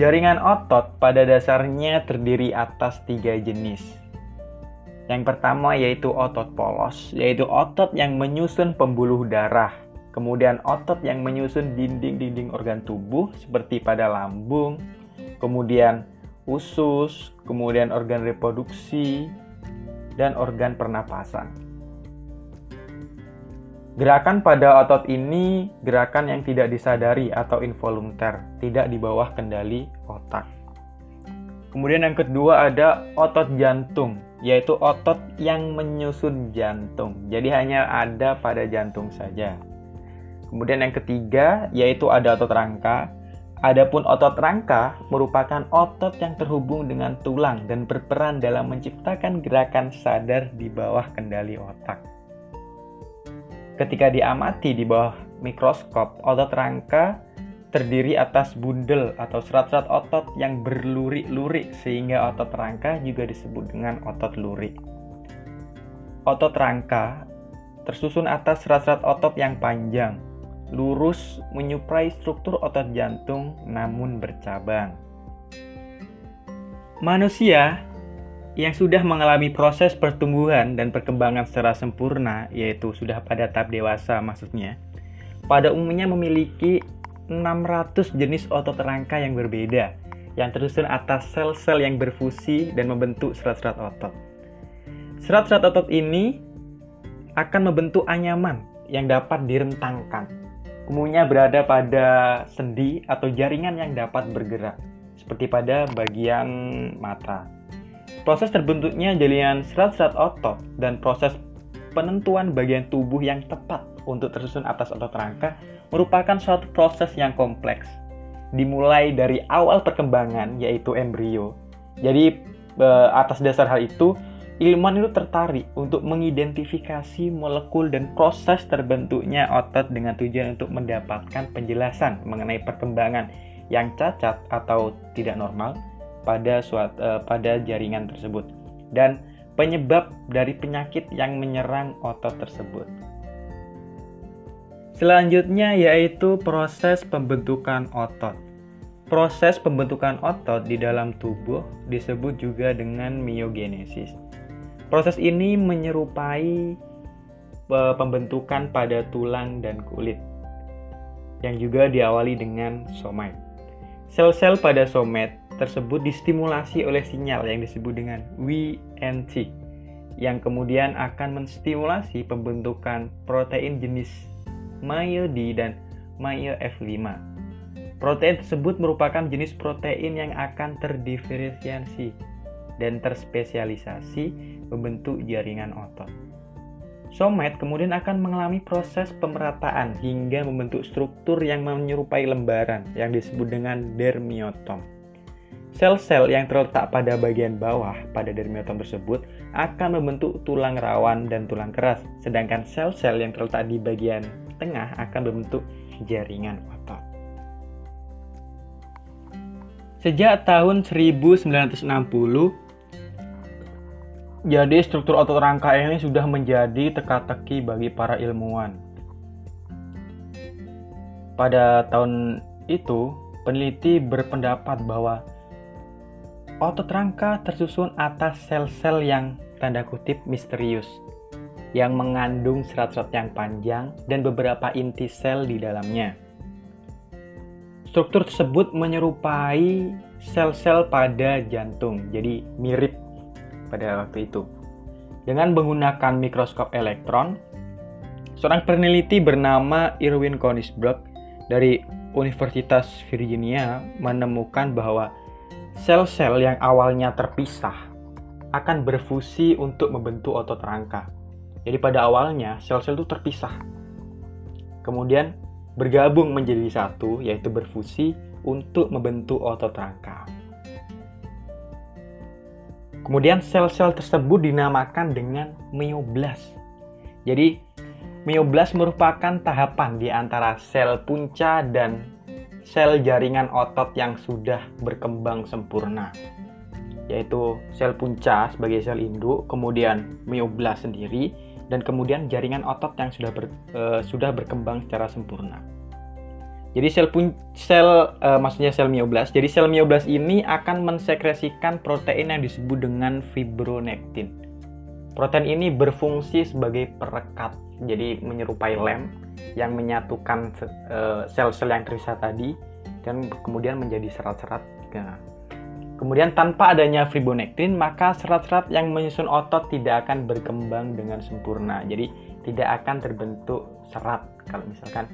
Jaringan otot pada dasarnya terdiri atas tiga jenis. Yang pertama yaitu otot polos, yaitu otot yang menyusun pembuluh darah. Kemudian otot yang menyusun dinding-dinding organ tubuh seperti pada lambung, kemudian usus, kemudian organ reproduksi, dan organ pernapasan. Gerakan pada otot ini gerakan yang tidak disadari atau involunter, tidak di bawah kendali otak. Kemudian yang kedua ada otot jantung, yaitu otot yang menyusun jantung. Jadi hanya ada pada jantung saja. Kemudian yang ketiga yaitu ada otot rangka. Adapun otot rangka merupakan otot yang terhubung dengan tulang dan berperan dalam menciptakan gerakan sadar di bawah kendali otak. Ketika diamati di bawah mikroskop, otot rangka terdiri atas bundel atau serat-serat otot yang berlurik-lurik sehingga otot rangka juga disebut dengan otot lurik. Otot rangka tersusun atas serat-serat otot yang panjang, lurus menyuplai struktur otot jantung namun bercabang. Manusia yang sudah mengalami proses pertumbuhan dan perkembangan secara sempurna, yaitu sudah pada tahap dewasa maksudnya, pada umumnya memiliki 600 jenis otot rangka yang berbeda, yang tersusun atas sel-sel yang berfusi dan membentuk serat-serat otot. Serat-serat otot ini akan membentuk anyaman yang dapat direntangkan. Umumnya berada pada sendi atau jaringan yang dapat bergerak, seperti pada bagian mata. Proses terbentuknya jaringan serat-serat otot dan proses penentuan bagian tubuh yang tepat untuk tersusun atas otot rangka merupakan suatu proses yang kompleks. Dimulai dari awal perkembangan yaitu embrio. Jadi atas dasar hal itu, ilmuwan itu tertarik untuk mengidentifikasi molekul dan proses terbentuknya otot dengan tujuan untuk mendapatkan penjelasan mengenai perkembangan yang cacat atau tidak normal pada suat, uh, pada jaringan tersebut dan penyebab dari penyakit yang menyerang otot tersebut. Selanjutnya yaitu proses pembentukan otot. Proses pembentukan otot di dalam tubuh disebut juga dengan miogenesis. Proses ini menyerupai eh, pembentukan pada tulang dan kulit yang juga diawali dengan somet. Sel-sel pada somet tersebut distimulasi oleh sinyal yang disebut dengan WNT yang kemudian akan menstimulasi pembentukan protein jenis MyoD dan MyoF5. Protein tersebut merupakan jenis protein yang akan terdiferensiasi dan terspesialisasi membentuk jaringan otot. Somet kemudian akan mengalami proses pemerataan hingga membentuk struktur yang menyerupai lembaran yang disebut dengan dermiotom. Sel-sel yang terletak pada bagian bawah pada dermiotom tersebut akan membentuk tulang rawan dan tulang keras, sedangkan sel-sel yang terletak di bagian tengah akan membentuk jaringan otot. Sejak tahun 1960, jadi struktur otot rangka ini sudah menjadi teka-teki bagi para ilmuwan. Pada tahun itu, peneliti berpendapat bahwa Otot rangka tersusun atas sel-sel yang tanda kutip misterius, yang mengandung serat-serat yang panjang dan beberapa inti sel di dalamnya. Struktur tersebut menyerupai sel-sel pada jantung, jadi mirip pada waktu itu. Dengan menggunakan mikroskop elektron, seorang peneliti bernama Irwin Konisberg dari Universitas Virginia menemukan bahwa Sel-sel yang awalnya terpisah akan berfusi untuk membentuk otot rangka. Jadi pada awalnya sel-sel itu terpisah. Kemudian bergabung menjadi satu yaitu berfusi untuk membentuk otot rangka. Kemudian sel-sel tersebut dinamakan dengan myoblas. Jadi myoblas merupakan tahapan di antara sel punca dan sel jaringan otot yang sudah berkembang sempurna yaitu sel punca sebagai sel induk, kemudian myoblas sendiri, dan kemudian jaringan otot yang sudah ber, e, sudah berkembang secara sempurna. Jadi sel pun sel uh, maksudnya sel mioblas. Jadi sel mioblas ini akan mensekresikan protein yang disebut dengan fibronektin. Protein ini berfungsi sebagai perekat, jadi menyerupai lem yang menyatukan uh, sel-sel yang tersisa tadi dan kemudian menjadi serat-serat. Nah, kemudian tanpa adanya fibronektin, maka serat-serat yang menyusun otot tidak akan berkembang dengan sempurna. Jadi tidak akan terbentuk serat kalau misalkan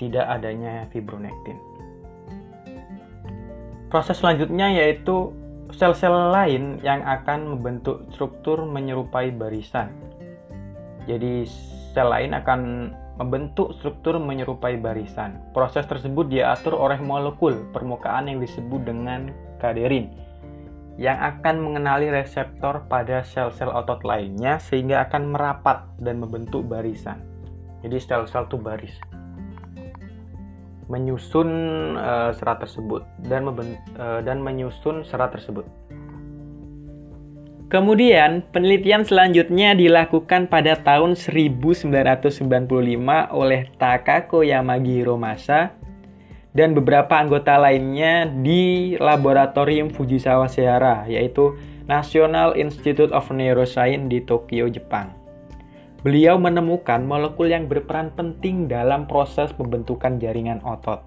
tidak adanya fibronektin. Proses selanjutnya yaitu sel-sel lain yang akan membentuk struktur menyerupai barisan. Jadi sel lain akan membentuk struktur menyerupai barisan. Proses tersebut diatur oleh molekul permukaan yang disebut dengan kaderin yang akan mengenali reseptor pada sel-sel otot lainnya sehingga akan merapat dan membentuk barisan. Jadi sel-sel itu baris menyusun uh, serat tersebut dan uh, dan menyusun serat tersebut. Kemudian, penelitian selanjutnya dilakukan pada tahun 1995 oleh Takako Yamagiro Masa dan beberapa anggota lainnya di Laboratorium Fujisawa Seara, yaitu National Institute of Neuroscience di Tokyo, Jepang. Beliau menemukan molekul yang berperan penting dalam proses pembentukan jaringan otot.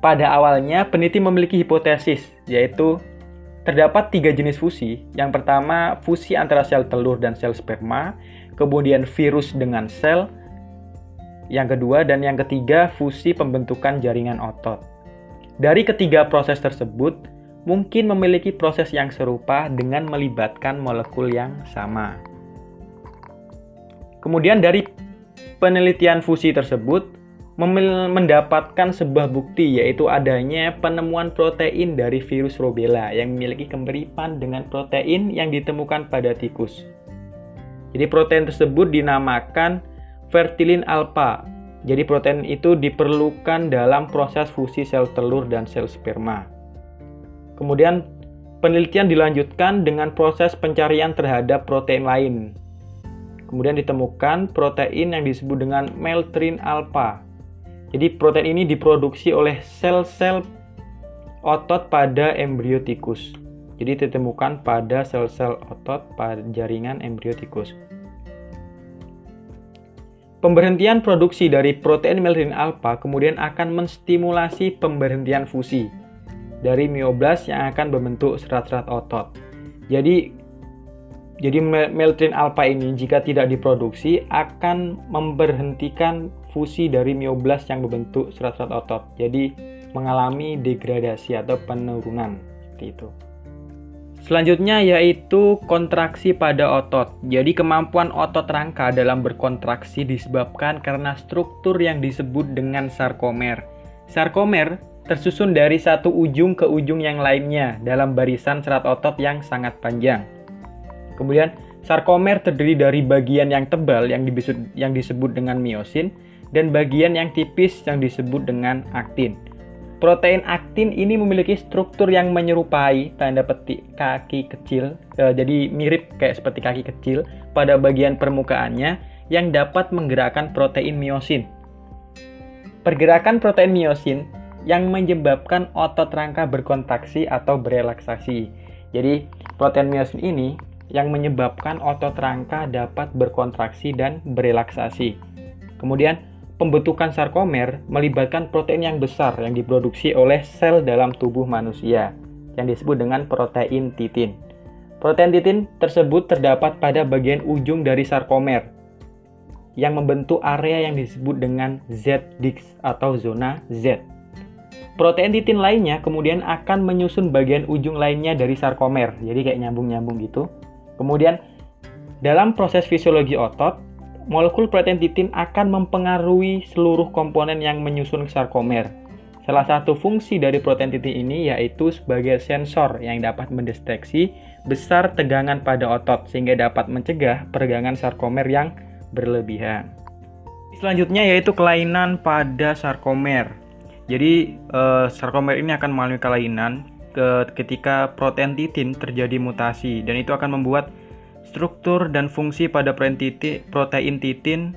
Pada awalnya, peneliti memiliki hipotesis, yaitu terdapat tiga jenis fusi. Yang pertama, fusi antara sel telur dan sel sperma, kemudian virus dengan sel, yang kedua dan yang ketiga fusi pembentukan jaringan otot. Dari ketiga proses tersebut, mungkin memiliki proses yang serupa dengan melibatkan molekul yang sama. Kemudian dari penelitian fusi tersebut mendapatkan sebuah bukti yaitu adanya penemuan protein dari virus rubella yang memiliki kemiripan dengan protein yang ditemukan pada tikus. Jadi protein tersebut dinamakan fertilin alpha. Jadi protein itu diperlukan dalam proses fusi sel telur dan sel sperma. Kemudian penelitian dilanjutkan dengan proses pencarian terhadap protein lain Kemudian ditemukan protein yang disebut dengan meltrin alpha. Jadi protein ini diproduksi oleh sel-sel otot pada embrio tikus. Jadi ditemukan pada sel-sel otot pada jaringan embrio tikus. Pemberhentian produksi dari protein meltrin alpha kemudian akan menstimulasi pemberhentian fusi dari mioblas yang akan membentuk serat-serat otot. Jadi jadi meltrin alpha ini jika tidak diproduksi akan memberhentikan fusi dari mioblast yang membentuk serat-serat otot. Jadi mengalami degradasi atau penurunan seperti itu. Selanjutnya yaitu kontraksi pada otot. Jadi kemampuan otot rangka dalam berkontraksi disebabkan karena struktur yang disebut dengan sarkomer. Sarkomer tersusun dari satu ujung ke ujung yang lainnya dalam barisan serat otot yang sangat panjang. Kemudian sarkomer terdiri dari bagian yang tebal yang disebut, yang disebut dengan miosin dan bagian yang tipis yang disebut dengan aktin. Protein aktin ini memiliki struktur yang menyerupai tanda petik kaki kecil, e, jadi mirip kayak seperti kaki kecil pada bagian permukaannya yang dapat menggerakkan protein miosin. Pergerakan protein miosin yang menyebabkan otot rangka berkontraksi atau berelaksasi. Jadi, protein miosin ini yang menyebabkan otot rangka dapat berkontraksi dan berelaksasi. Kemudian, pembentukan sarkomer melibatkan protein yang besar yang diproduksi oleh sel dalam tubuh manusia, yang disebut dengan protein titin. Protein titin tersebut terdapat pada bagian ujung dari sarkomer, yang membentuk area yang disebut dengan Z-dix atau zona Z. Protein titin lainnya kemudian akan menyusun bagian ujung lainnya dari sarkomer, jadi kayak nyambung-nyambung gitu Kemudian, dalam proses fisiologi otot, molekul protein titin akan mempengaruhi seluruh komponen yang menyusun sarkomer. Salah satu fungsi dari protein titin ini yaitu sebagai sensor yang dapat mendeteksi besar tegangan pada otot sehingga dapat mencegah peregangan sarkomer yang berlebihan. Selanjutnya yaitu kelainan pada sarkomer. Jadi eh, sarkomer ini akan mengalami kelainan ketika protein titin terjadi mutasi dan itu akan membuat struktur dan fungsi pada protein titin,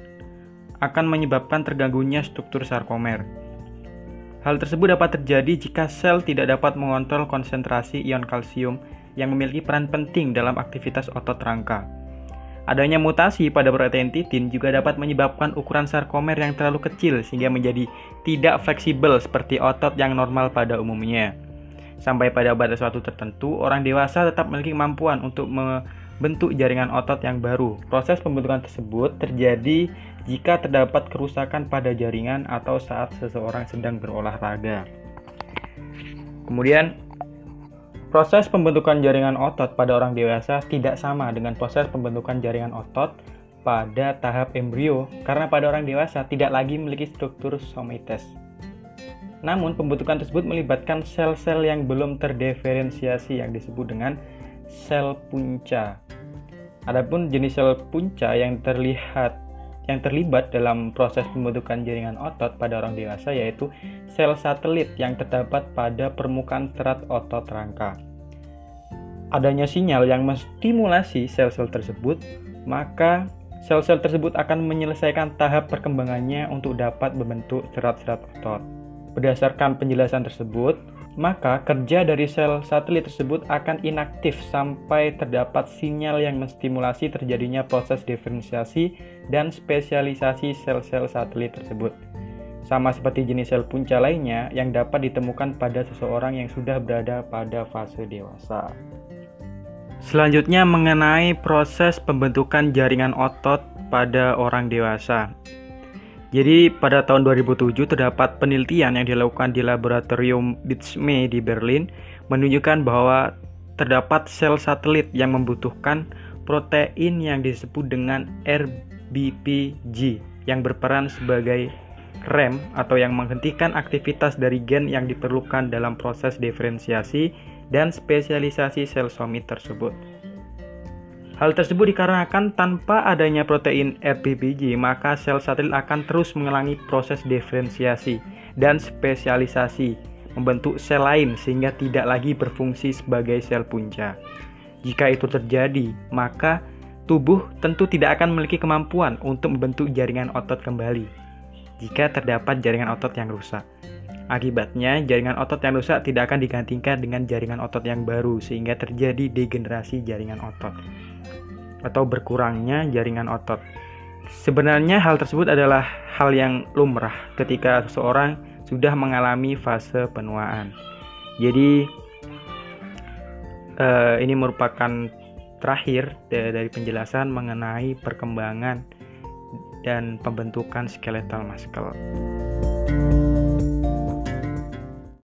akan menyebabkan terganggunya struktur sarkomer. Hal tersebut dapat terjadi jika sel tidak dapat mengontrol konsentrasi ion kalsium yang memiliki peran penting dalam aktivitas otot rangka. Adanya mutasi pada protein titin juga dapat menyebabkan ukuran sarkomer yang terlalu kecil sehingga menjadi tidak fleksibel seperti otot yang normal pada umumnya. Sampai pada batas waktu tertentu, orang dewasa tetap memiliki kemampuan untuk membentuk jaringan otot yang baru. Proses pembentukan tersebut terjadi jika terdapat kerusakan pada jaringan atau saat seseorang sedang berolahraga. Kemudian, proses pembentukan jaringan otot pada orang dewasa tidak sama dengan proses pembentukan jaringan otot pada tahap embrio karena pada orang dewasa tidak lagi memiliki struktur somites. Namun, pembentukan tersebut melibatkan sel-sel yang belum terdiferensiasi yang disebut dengan sel punca. Adapun jenis sel punca yang terlihat yang terlibat dalam proses pembentukan jaringan otot pada orang dewasa yaitu sel satelit yang terdapat pada permukaan serat otot rangka. Adanya sinyal yang menstimulasi sel-sel tersebut, maka sel-sel tersebut akan menyelesaikan tahap perkembangannya untuk dapat membentuk serat-serat otot. Berdasarkan penjelasan tersebut, maka kerja dari sel satelit tersebut akan inaktif sampai terdapat sinyal yang menstimulasi terjadinya proses diferensiasi dan spesialisasi sel-sel satelit tersebut. Sama seperti jenis sel punca lainnya yang dapat ditemukan pada seseorang yang sudah berada pada fase dewasa. Selanjutnya mengenai proses pembentukan jaringan otot pada orang dewasa. Jadi pada tahun 2007 terdapat penelitian yang dilakukan di laboratorium Bitsme di Berlin menunjukkan bahwa terdapat sel satelit yang membutuhkan protein yang disebut dengan RBPG yang berperan sebagai rem atau yang menghentikan aktivitas dari gen yang diperlukan dalam proses diferensiasi dan spesialisasi sel somit tersebut. Hal tersebut dikarenakan tanpa adanya protein RBPG, maka sel satelit akan terus mengalami proses diferensiasi dan spesialisasi, membentuk sel lain sehingga tidak lagi berfungsi sebagai sel punca. Jika itu terjadi, maka tubuh tentu tidak akan memiliki kemampuan untuk membentuk jaringan otot kembali jika terdapat jaringan otot yang rusak. Akibatnya, jaringan otot yang rusak tidak akan digantikan dengan jaringan otot yang baru, sehingga terjadi degenerasi jaringan otot atau berkurangnya jaringan otot. Sebenarnya hal tersebut adalah hal yang lumrah ketika seseorang sudah mengalami fase penuaan. Jadi eh, ini merupakan terakhir dari penjelasan mengenai perkembangan dan pembentukan skeletal muscle.